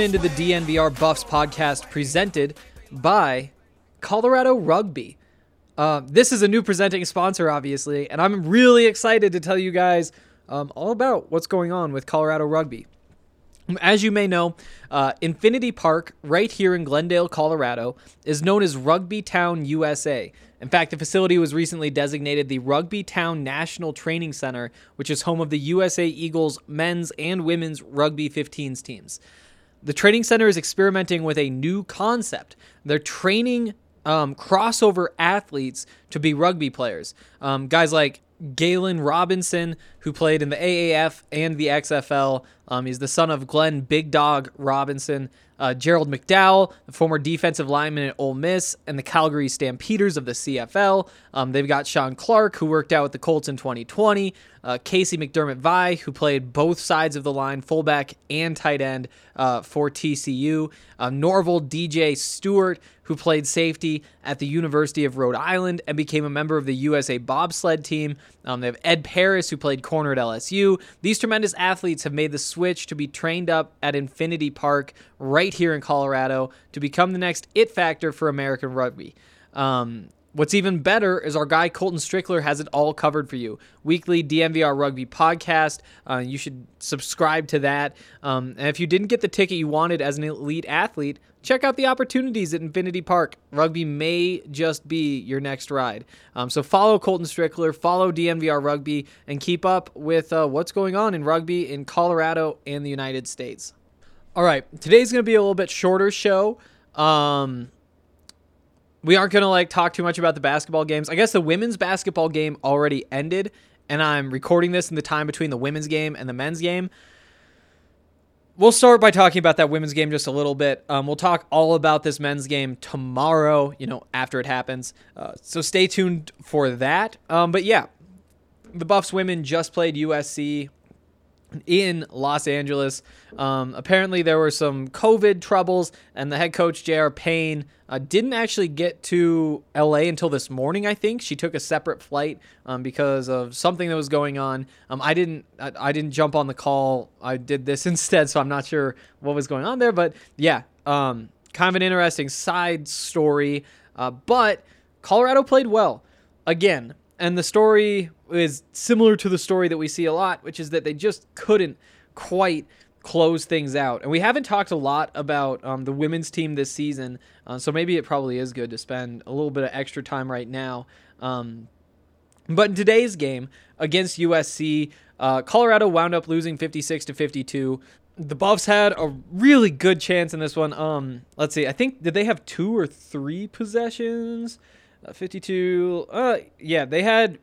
Into the DNVR Buffs podcast presented by Colorado Rugby. Uh, this is a new presenting sponsor, obviously, and I'm really excited to tell you guys um, all about what's going on with Colorado Rugby. As you may know, uh, Infinity Park, right here in Glendale, Colorado, is known as Rugby Town, USA. In fact, the facility was recently designated the Rugby Town National Training Center, which is home of the USA Eagles men's and women's rugby 15s teams. The training center is experimenting with a new concept. They're training um, crossover athletes to be rugby players. Um, guys like Galen Robinson, who played in the AAF and the XFL. Um, he's the son of Glenn Big Dog Robinson. Uh, Gerald McDowell, the former defensive lineman at Ole Miss and the Calgary Stampeders of the CFL. Um, they've got Sean Clark, who worked out with the Colts in 2020. Uh, Casey McDermott Vi, who played both sides of the line, fullback and tight end uh, for TCU. Uh, Norval DJ Stewart, who played safety at the University of Rhode Island and became a member of the USA bobsled team. Um, they have Ed Paris, who played corner at LSU. These tremendous athletes have made the switch to be trained up at Infinity Park right here in Colorado to become the next it factor for American rugby. Um, What's even better is our guy Colton Strickler has it all covered for you. Weekly DNVR Rugby podcast. Uh, you should subscribe to that. Um, and if you didn't get the ticket you wanted as an elite athlete, check out the opportunities at Infinity Park. Rugby may just be your next ride. Um, so follow Colton Strickler, follow DNVR Rugby, and keep up with uh, what's going on in rugby in Colorado and the United States. All right, today's going to be a little bit shorter show. Um, we aren't going to like talk too much about the basketball games. I guess the women's basketball game already ended, and I'm recording this in the time between the women's game and the men's game. We'll start by talking about that women's game just a little bit. Um, we'll talk all about this men's game tomorrow, you know, after it happens. Uh, so stay tuned for that. Um, but yeah, the Buffs women just played USC in Los Angeles. Um, apparently, there were some COVID troubles, and the head coach, J.R. Payne, uh, didn't actually get to LA until this morning, I think. She took a separate flight um, because of something that was going on. Um, I didn't I, I didn't jump on the call. I did this instead, so I'm not sure what was going on there. But yeah, um, kind of an interesting side story. Uh, but Colorado played well. Again, and the story is similar to the story that we see a lot, which is that they just couldn't quite close things out. And we haven't talked a lot about um, the women's team this season, uh, so maybe it probably is good to spend a little bit of extra time right now. Um, but in today's game against USC, uh, Colorado wound up losing 56 to 52. The Buffs had a really good chance in this one. Um, let's see, I think did they have two or three possessions? Uh, 52. Uh, yeah, they had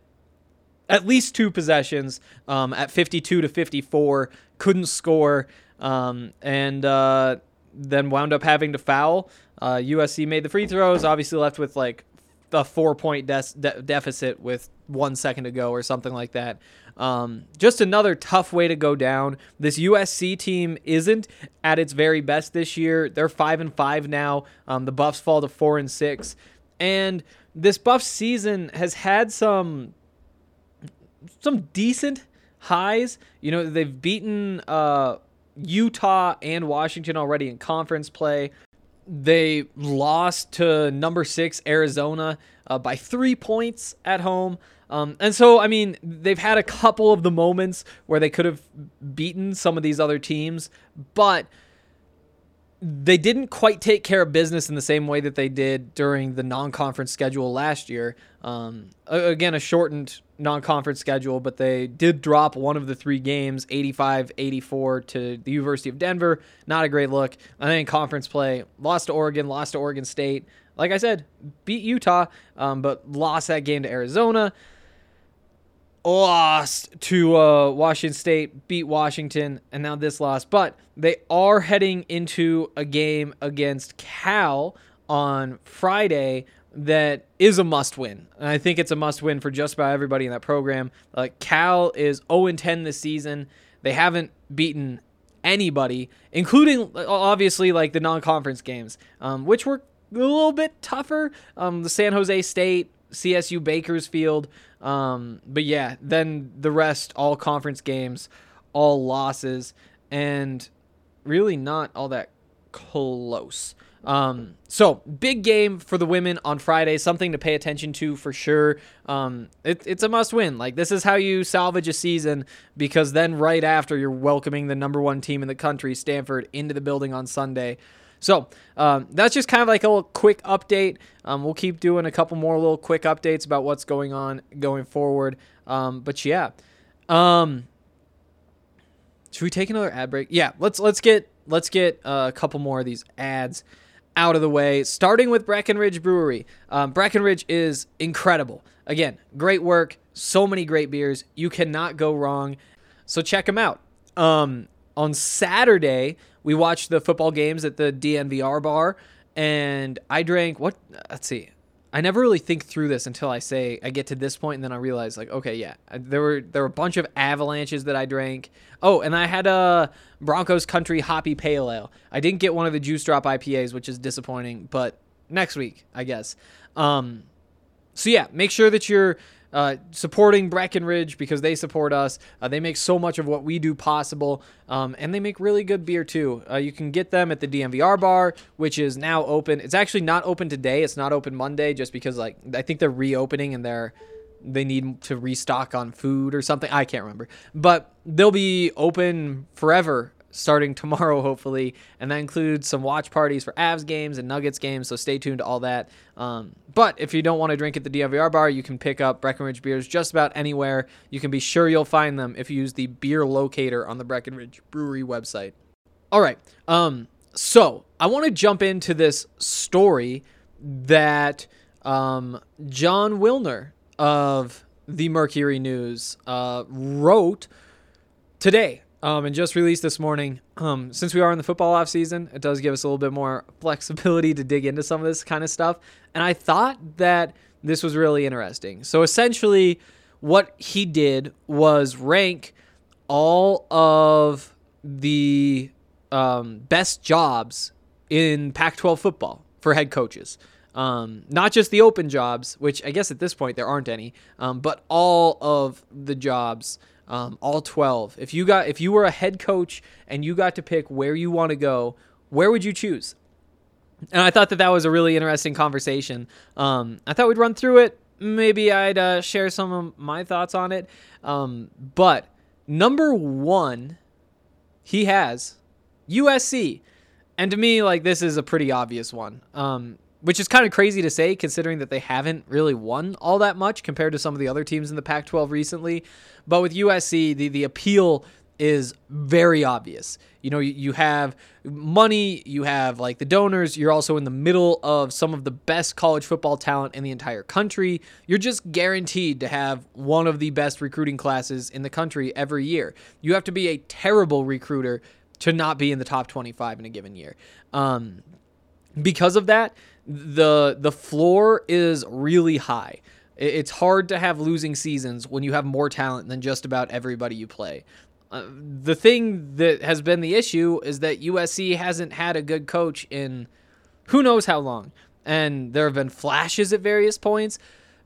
at least two possessions um, at 52 to 54. Couldn't score, um, and uh, then wound up having to foul. Uh, USC made the free throws. Obviously, left with like a four point de- deficit with one second to go or something like that. Um, just another tough way to go down. This USC team isn't at its very best this year. They're five and five now. Um, the Buffs fall to four and six, and this Buff season has had some some decent highs. You know, they've beaten uh, Utah and Washington already in conference play. They lost to number six Arizona uh, by three points at home. Um, and so, I mean, they've had a couple of the moments where they could have beaten some of these other teams, but they didn't quite take care of business in the same way that they did during the non-conference schedule last year. Um, again, a shortened non-conference schedule, but they did drop one of the three games, 85-84 to the University of Denver. Not a great look. And then conference play, lost to Oregon, lost to Oregon State. Like I said, beat Utah, um, but lost that game to Arizona lost to uh, Washington State, beat Washington, and now this loss. But they are heading into a game against Cal on Friday that is a must win. And I think it's a must win for just about everybody in that program. Uh, Cal is 0 10 this season. They haven't beaten anybody, including obviously like the non conference games, um, which were a little bit tougher. Um, the San Jose State, CSU Bakersfield. Um, but yeah, then the rest, all conference games, all losses, and really not all that close. Um, so big game for the women on Friday, something to pay attention to for sure. Um, it, it's a must win. Like this is how you salvage a season because then right after you're welcoming the number one team in the country, Stanford, into the building on Sunday. So um, that's just kind of like a little quick update. Um, we'll keep doing a couple more little quick updates about what's going on going forward. Um, but yeah, um, should we take another ad break? Yeah, let's let's get let's get uh, a couple more of these ads out of the way. Starting with Breckenridge Brewery. Um, Breckenridge is incredible. Again, great work. So many great beers. You cannot go wrong. So check them out. Um, on Saturday, we watched the football games at the DNVR bar, and I drank what? Let's see. I never really think through this until I say I get to this point, and then I realize like, okay, yeah, there were there were a bunch of avalanches that I drank. Oh, and I had a Broncos Country Hoppy Pale Ale. I didn't get one of the Juice Drop IPAs, which is disappointing, but next week, I guess. Um, so yeah, make sure that you're uh, supporting Breckenridge because they support us. Uh, they make so much of what we do possible, um, and they make really good beer too. Uh, you can get them at the DNVR bar, which is now open. It's actually not open today. It's not open Monday, just because like I think they're reopening and they're they need to restock on food or something. I can't remember, but they'll be open forever starting tomorrow, hopefully. And that includes some watch parties for Avs games and Nuggets games. So stay tuned to all that. Um, but if you don't want to drink at the DNVR bar, you can pick up Breckenridge beers just about anywhere. You can be sure you'll find them if you use the beer locator on the Breckenridge Brewery website. All right. Um, so I want to jump into this story that um, Jon Wilner of the Mercury News uh, wrote today um, and just released this morning. Um, since we are in the football off season, it does give us a little bit more flexibility to dig into some of this kind of stuff. And I thought that this was really interesting. So essentially, what he did was rank all of the um, best jobs in Pac 12 football for head coaches. Um, not just the open jobs, which I guess at this point there aren't any, um, but all of the jobs um, all 12 if you got if you were a head coach and you got to pick where you want to go where would you choose? And i thought that that was a really interesting conversation. Um, i thought we'd run through it. Maybe i'd uh, share some of my thoughts on it. Um, but number one he has usc and to me like this is a pretty obvious one. Um, which is kind of crazy to say considering that they haven't really won all that much compared to some of the other teams in the Pac 12 recently. But with USC, the, the appeal is very obvious. You know, you, have money, you have like the donors, you're also in the middle of some of the best college football talent in the entire country. You're just guaranteed to have one of the best recruiting classes in the country every year. You have to be a terrible recruiter to not be in the top 25 in a given year. Um, because of that, the the floor is really high. It's hard to have losing seasons when you have more talent than just about everybody you play. Uh, the thing that has been the issue is that USC hasn't had a good coach in who knows how long. And there have been flashes at various points,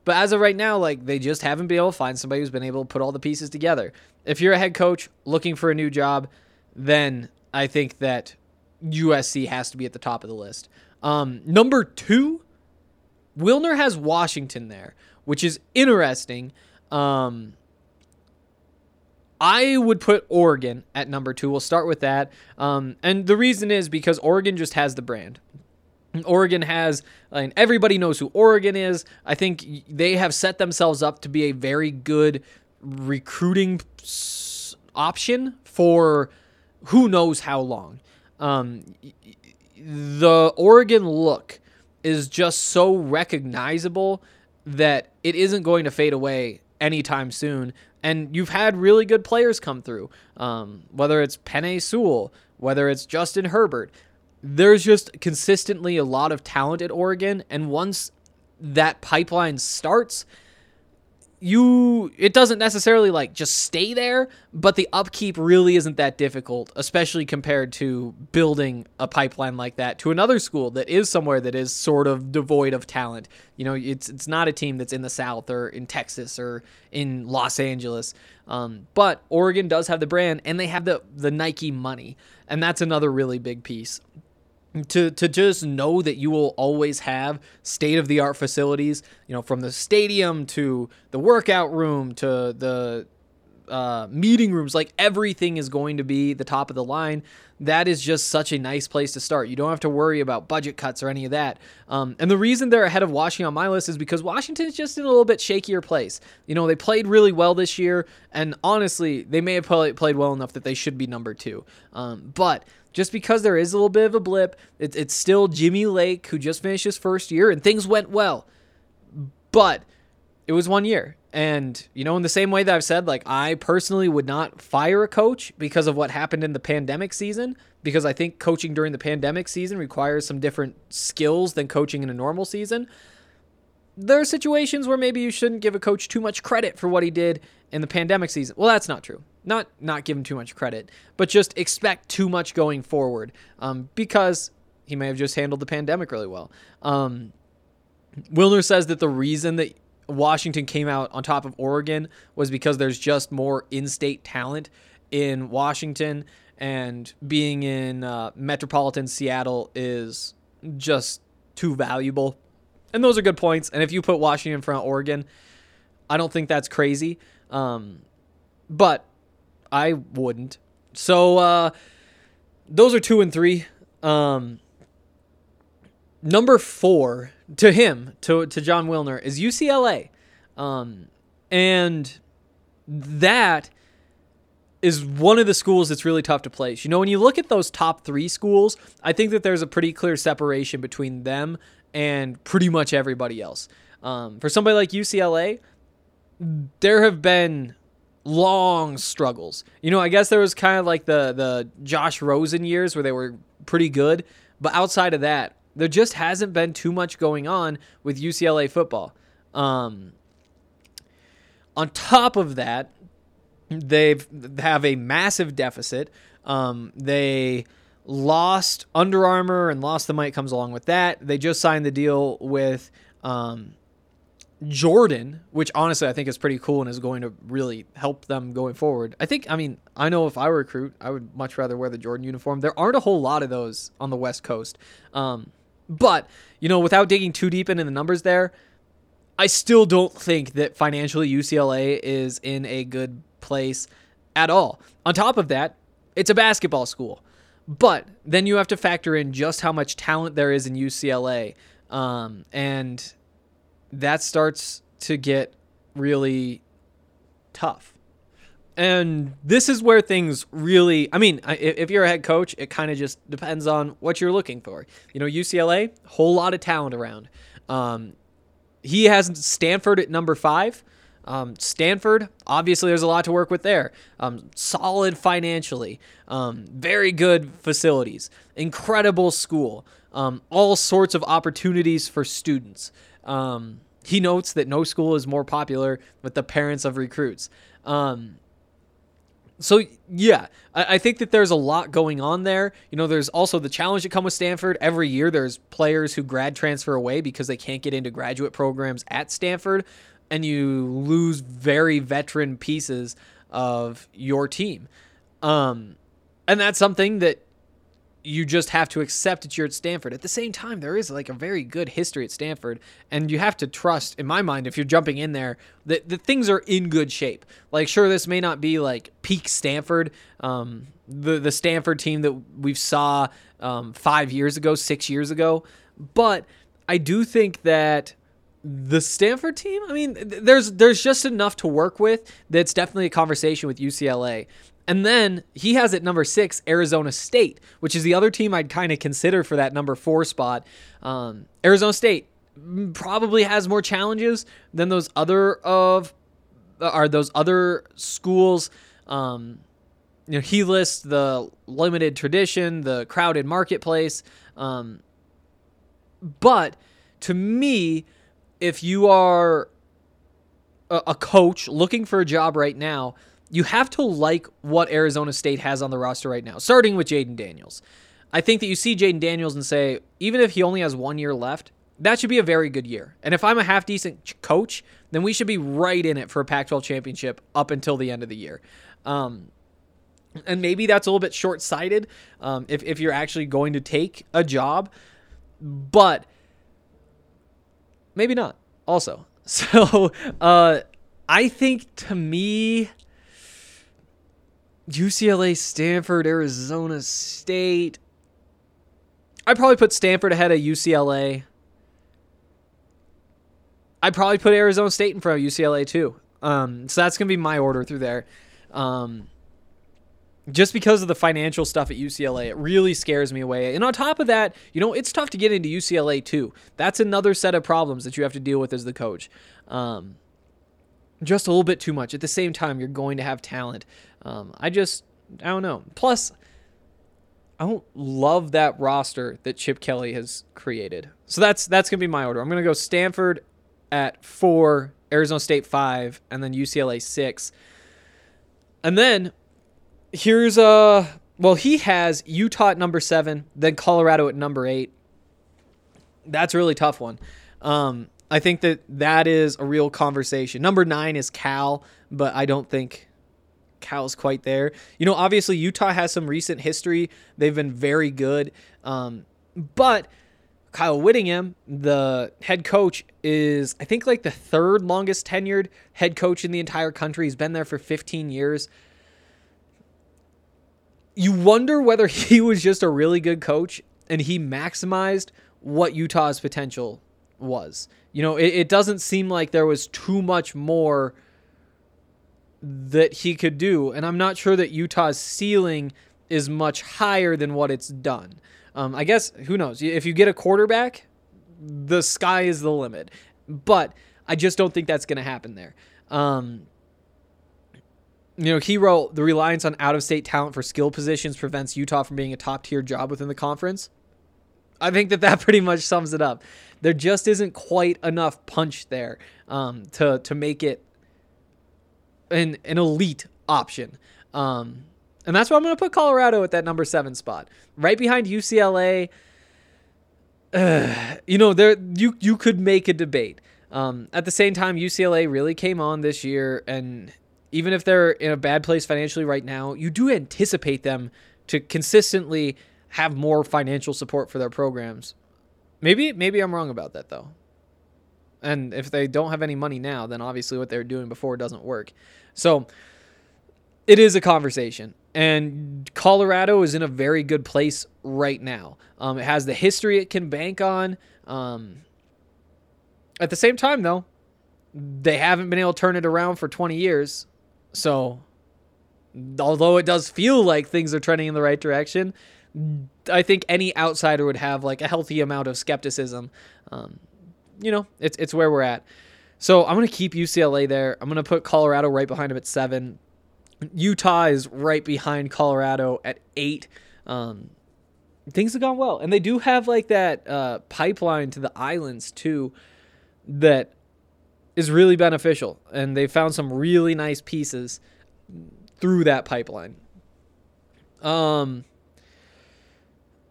but as of right now, like they just haven't been able to find somebody who's been able to put all the pieces together. If you're a head coach looking for a new job, then I think that USC has to be at the top of the list. Um, number two, Wilner has Washington there, which is interesting. Um, I would put Oregon at number two. We'll start with that. Um, and the reason is because Oregon just has the brand. Oregon has, and everybody knows who Oregon is. I think they have set themselves up to be a very good recruiting option for who knows how long. Um, the Oregon look is just so recognizable that it isn't going to fade away anytime soon. And you've had really good players come through, um, whether it's Penei Sewell, whether it's Justin Herbert. There's just consistently a lot of talent at Oregon, and once that pipeline starts, you it doesn't necessarily like just stay there, but the upkeep really isn't that difficult, especially compared to building a pipeline like that to another school that is somewhere that is sort of devoid of talent. You know, it's it's not a team that's in the South or in Texas or in Los Angeles. Um, but Oregon does have the brand and they have the the Nike money, and that's another really big piece to to just know that you will always have state of the art facilities, you know, from the stadium to the workout room to the uh, meeting rooms, like everything is going to be the top of the line. That is just such a nice place to start. You don't have to worry about budget cuts or any of that. Um, and the reason they're ahead of Washington on my list is because Washington is just in a little bit shakier place. You know, they played really well this year, and honestly, they may have play, played well enough that they should be number two. Um, but just because there is a little bit of a blip, it, it's still Jimmy Lake who just finished his first year, and things went well. But it was one year. And, you know, in the same way that I've said, like, I personally would not fire a coach because of what happened in the pandemic season, because I think coaching during the pandemic season requires some different skills than coaching in a normal season. There are situations where maybe you shouldn't give a coach too much credit for what he did in the pandemic season. Well, that's not true. Not not give him too much credit, but just expect too much going forward um, because he may have just handled the pandemic really well. Um, Wilner says that the reason that Washington came out on top of Oregon was because there's just more in-state talent in Washington, and being in uh, metropolitan Seattle is just too valuable. And those are good points. And if you put Washington in front of Oregon, I don't think that's crazy. Um, but I wouldn't. So uh, those are two and three. Um, number four to him, to to Jon Wilner, is UCLA, um, and that is one of the schools that's really tough to place. You know, when you look at those top three schools, I think that there's a pretty clear separation between them and pretty much everybody else. Um, for somebody like UCLA, there have been long struggles. You know, I guess there was kind of like the the Josh Rosen years where they were pretty good, but outside of that, there just hasn't been too much going on with UCLA football. Um, on top of that, they've have a massive deficit. Um, they lost Under Armour and lost the mic comes along with that. They just signed the deal with um, Jordan, which honestly I think is pretty cool and is going to really help them going forward. I think, I mean, I know if I were recruit, I would much rather wear the Jordan uniform. There aren't a whole lot of those on the West Coast. Um, but, you know, without digging too deep into the numbers there, I still don't think that financially UCLA is in a good place at all. On top of that, it's a basketball school. But then you have to factor in just how much talent there is in UCLA. Um, and that starts to get really tough. And this is where things really, I mean, if you're a head coach, it kind of just depends on what you're looking for. You know, UCLA, whole lot of talent around. Um, he has Stanford at number five. Um, Stanford, obviously, there's a lot to work with there. Um, solid financially, um, very good facilities, incredible school. um, all sorts of opportunities for students. Um, he notes that no school is more popular with the parents of recruits. Um, so yeah, I, I, think that there's a lot going on there. You know, there's also the challenge that come with Stanford. Every year, there's players who grad transfer away because they can't get into graduate programs at Stanford, and you lose very veteran pieces of your team. Um, and that's something that you just have to accept that you're at Stanford. At the same time, there is like a very good history at Stanford, and you have to trust, in my mind, if you're jumping in there, that the things are in good shape. Like, sure, this may not be like peak Stanford, um, the the Stanford team that we saw um, five years ago, six years ago, but I do think that the Stanford team, I mean, there's there's just enough to work with. That's definitely a conversation with UCLA. And then he has at number six Arizona State, which is the other team I'd kind of consider for that number four spot. Um, Arizona State probably has more challenges than those other of are those other schools. Um, you know, he lists the limited tradition, the crowded marketplace. Um, but to me, if you are a, a coach looking for a job right now, you have to like what Arizona State has on the roster right now, starting with Jayden Daniels. I think that you see Jayden Daniels and say, even if he only has one year left, that should be a very good year. And if I'm a half decent coach, then we should be right in it for a Pac 12 championship up until the end of the year. Um, and maybe that's a little bit short sighted um, if, if you're actually going to take a job, but maybe not also. So uh, I think to me, UCLA, Stanford, Arizona State. I'd probably put Stanford ahead of UCLA. I'd probably put Arizona State in front of UCLA too. Um, so that's gonna be my order through there. Um, just because of the financial stuff at UCLA, it really scares me away. And on top of that, you know, it's tough to get into UCLA too. That's another set of problems that you have to deal with as the coach. Um, just a little bit too much. At the same time, you're going to have talent. Um, I just, I don't know. Plus, I don't love that roster that Chip Kelly has created. So that's that's gonna be my order. I'm gonna go Stanford at four, Arizona State five, and then UCLA six. And then here's a uh, well, he has Utah at number seven, then Colorado at number eight. That's a really tough one. Um, I think that that is a real conversation. Number nine is Cal, but I don't think Cal's quite there. You know, obviously Utah has some recent history. They've been very good. Um, but Kyle Whittingham, the head coach, is I think like the third longest tenured head coach in the entire country. He's been there for 15 years. You wonder whether he was just a really good coach and he maximized what Utah's potential was. You know, it, it doesn't seem like there was too much more that he could do. And I'm not sure that Utah's ceiling is much higher than what it's done. Um, I guess, who knows? If you get a quarterback, the sky is the limit. But I just don't think that's going to happen there. Um, you know, he wrote the reliance on out of state talent for skill positions prevents Utah from being a top tier job within the conference. I think that that pretty much sums it up. There just isn't quite enough punch there um, to to make it an an elite option. Um, and that's why I'm going to put Colorado at that number seven spot, right behind UCLA. Uh, you know, there you you could make a debate. Um, at the same time, UCLA really came on this year, and even if they're in a bad place financially right now, you do anticipate them to consistently have more financial support for their programs. Maybe maybe I'm wrong about that though. And if they don't have any money now, then obviously what they were doing before doesn't work. So it is a conversation. And Colorado is in a very good place right now. Um, it has the history it can bank on. Um, at the same time, though, they haven't been able to turn it around for 20 years. So, although it does feel like things are trending in the right direction, I think any outsider would have like a healthy amount of skepticism. Um, you know, it's it's where we're at. So I'm to keep UCLA there. I'm to put Colorado right behind them at seven. Utah is right behind Colorado at eight. Um, things have gone well, and they do have like that uh, pipeline to the islands too, that is really beneficial, and they found some really nice pieces through that pipeline. Um,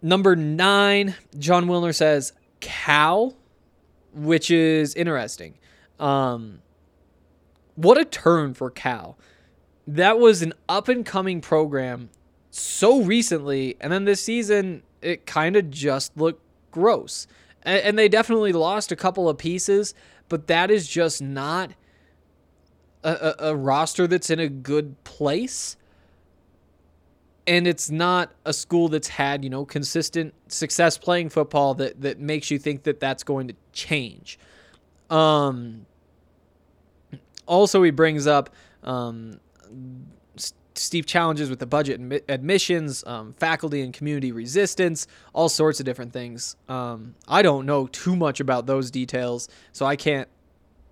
number nine, Jon Wilner says Cal, which is interesting. Um, what a turn for Cal. That was an up and coming program so recently, and then this season it kind of just looked gross. And, and they definitely lost a couple of pieces, but that is just not a, a, a roster that's in a good place and it's not a school that's had you know consistent success playing football that that makes you think that that's going to change um also he brings up um Steve challenges with the budget and admissions, um, faculty and community resistance, all sorts of different things. Um, I don't know too much about those details, so I can't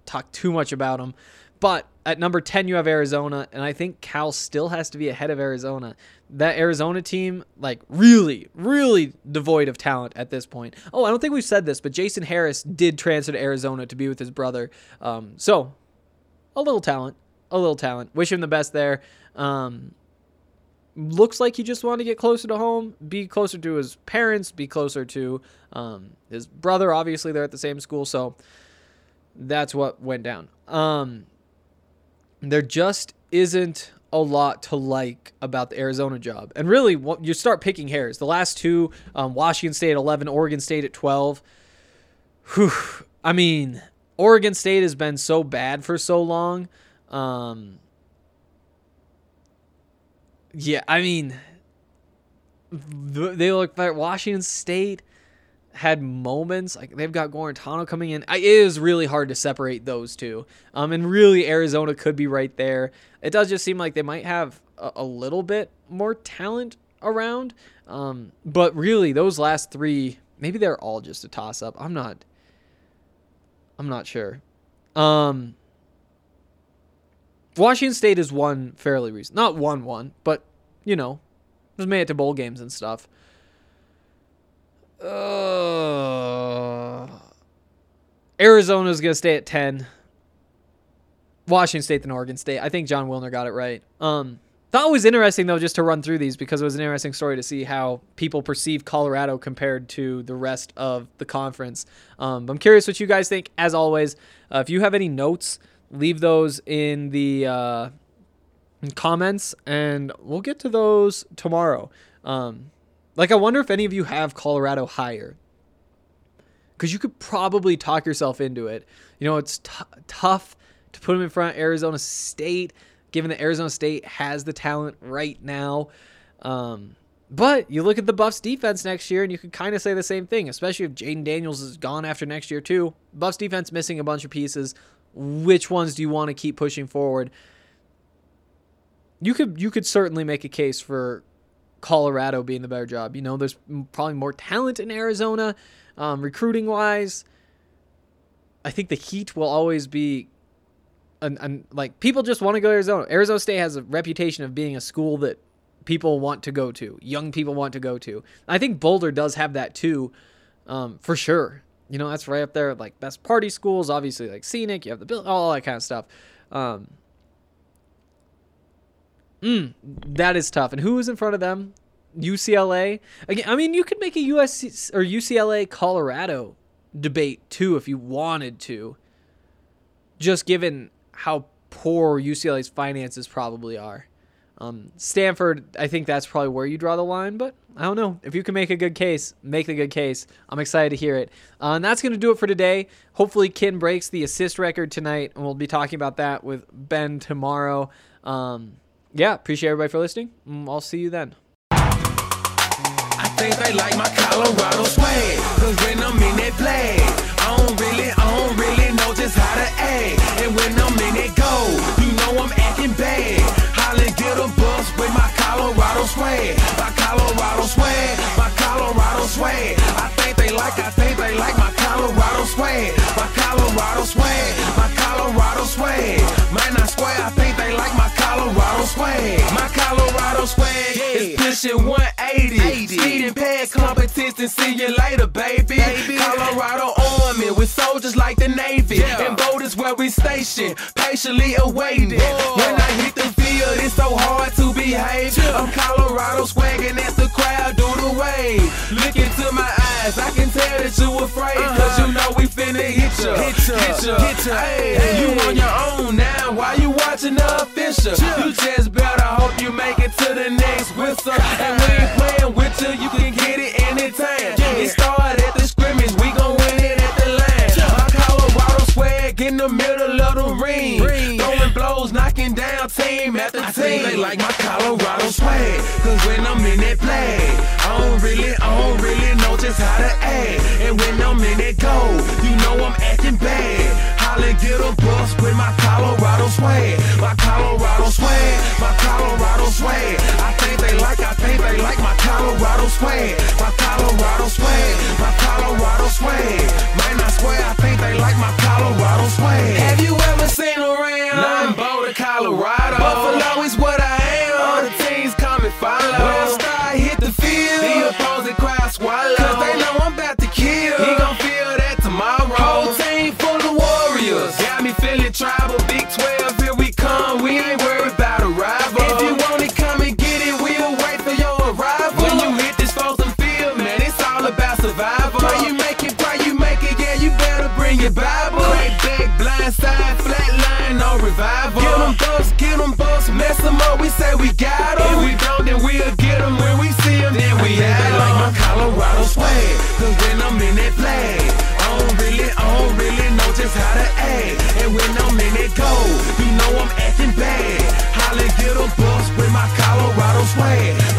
talk too much about them. But at number 10, you have Arizona, and I think Cal still has to be ahead of Arizona. That Arizona team, like, really, really devoid of talent at this point. Oh, I don't think we've said this, but Jason Harris did transfer to Arizona to be with his brother. Um, so, a little talent, a little talent. Wish him the best there. Um, looks like he just wanted to get closer to home, be closer to his parents, be closer to um, his brother. Obviously, they're at the same school, so that's what went down. Um, there just isn't a lot to like about the Arizona job. And really, you start picking hairs. The last two, um, Washington State at 11, Oregon State at 12. Whew. I mean, Oregon State has been so bad for so long. Um, yeah, I mean, they look like Washington State had moments like they've got Guarantano coming in. It is really hard to separate those two. Um, and really Arizona could be right there. It does just seem like they might have a, a little bit more talent around. Um, but really those last three, maybe they're all just a toss up. I'm not. I'm not sure. Um, Washington State is one fairly recent, not one one, but you know, just made it to bowl games and stuff. Uh, Arizona's gonna stay at ten. Washington State and Oregon State. I think Jon Wilner got it right. Um, thought it was interesting though, just to run through these because it was an interesting story to see how people perceive Colorado compared to the rest of the conference. Um, I'm curious what you guys think. As always, uh, if you have any notes, leave those in the uh, comments, and we'll get to those tomorrow. Um, like, I wonder if any of you have Colorado higher. Because you could probably talk yourself into it. You know, it's t- tough to put them in front of Arizona State, given that Arizona State has the talent right now. Um, but you look at the Buffs defense next year, and you could kind of say the same thing, especially if Jayden Daniels is gone after next year, too. Buffs defense missing a bunch of pieces. Which ones do you want to keep pushing forward? You could you could certainly make a case for Colorado being the better job. You know, there's probably more talent in Arizona, um, recruiting wise. I think the Heat will always be, and, and like people just want to go to Arizona. Arizona State has a reputation of being a school that people want to go to, young people want to go to. I think Boulder does have that too, um, for sure. You know, that's right up there, like best party schools. Obviously, like scenic. You have the bill, all that kind of stuff. Um, Mm, that is tough. And who is in front of them? UCLA. Again, I mean, you could make a USC or UCLA Colorado debate too if you wanted to. Just given how poor UCLA's finances probably are. Um, Stanford, I think that's probably where you draw the line, but I don't know. If you can make a good case, make the good case. I'm excited to hear it. Uh, and that's going to do it for today. Hopefully, Ken breaks the assist record tonight, and we'll be talking about that with Ben tomorrow. Um, yeah, appreciate everybody for listening. Mm, I'll see you then. I think they like my Colorado. Cause when I'm in I don't really, I don't really know just how to act. And when I'm in that go, you know I'm acting bad. A bus with my Colorado. My Colorado my Colorado swag. I think they like, I think they like my Colorado swag. My Colorado swag, my Colorado swag. Man, I swear, I think they like my Colorado swag. My Colorado swag is pushing 180. Speeding past competition, see you later, baby. Colorado Army with soldiers like the Navy. And boat where we station, patiently awaiting. When I hit the field, it's so hard to behave. I'm Colorado swagging as the crowd do the wave. Look into my eyes, I can tell that you afraid. Uh-huh. Cause you know we finna hit ya. Hit ya, hit ya, hit ya. Hey, you on your own now. Why you watching the official? You just better hope you make it to the next whistle. And we ain't playing with you, you can get it anytime. It started at the scrimmage, we gon' win it at the line. My Colorado swag in the middle of the ring. Throwing blows, knocking down team after team. they like my Colorado swag. Cause when I'm in that play, I don't really, I don't really know just how to act. And when I'm in that goal, you know I'm acting bad. Holla, get a bus with my Colorado swag. My Colorado swag, my Colorado swag. I think they like, I think they like my Colorado swag. My Colorado swag, my Colorado swag. Man, I swear, I think they like my Colorado swag. We got them. If we don't, then we'll get them. When we see them, then we have them. like my Colorado swag. Cause when I'm in that flag, I don't really, I don't really know just how to act. And when I'm in that goal, you know I'm acting bad. Holla, get a bus with my Colorado swag.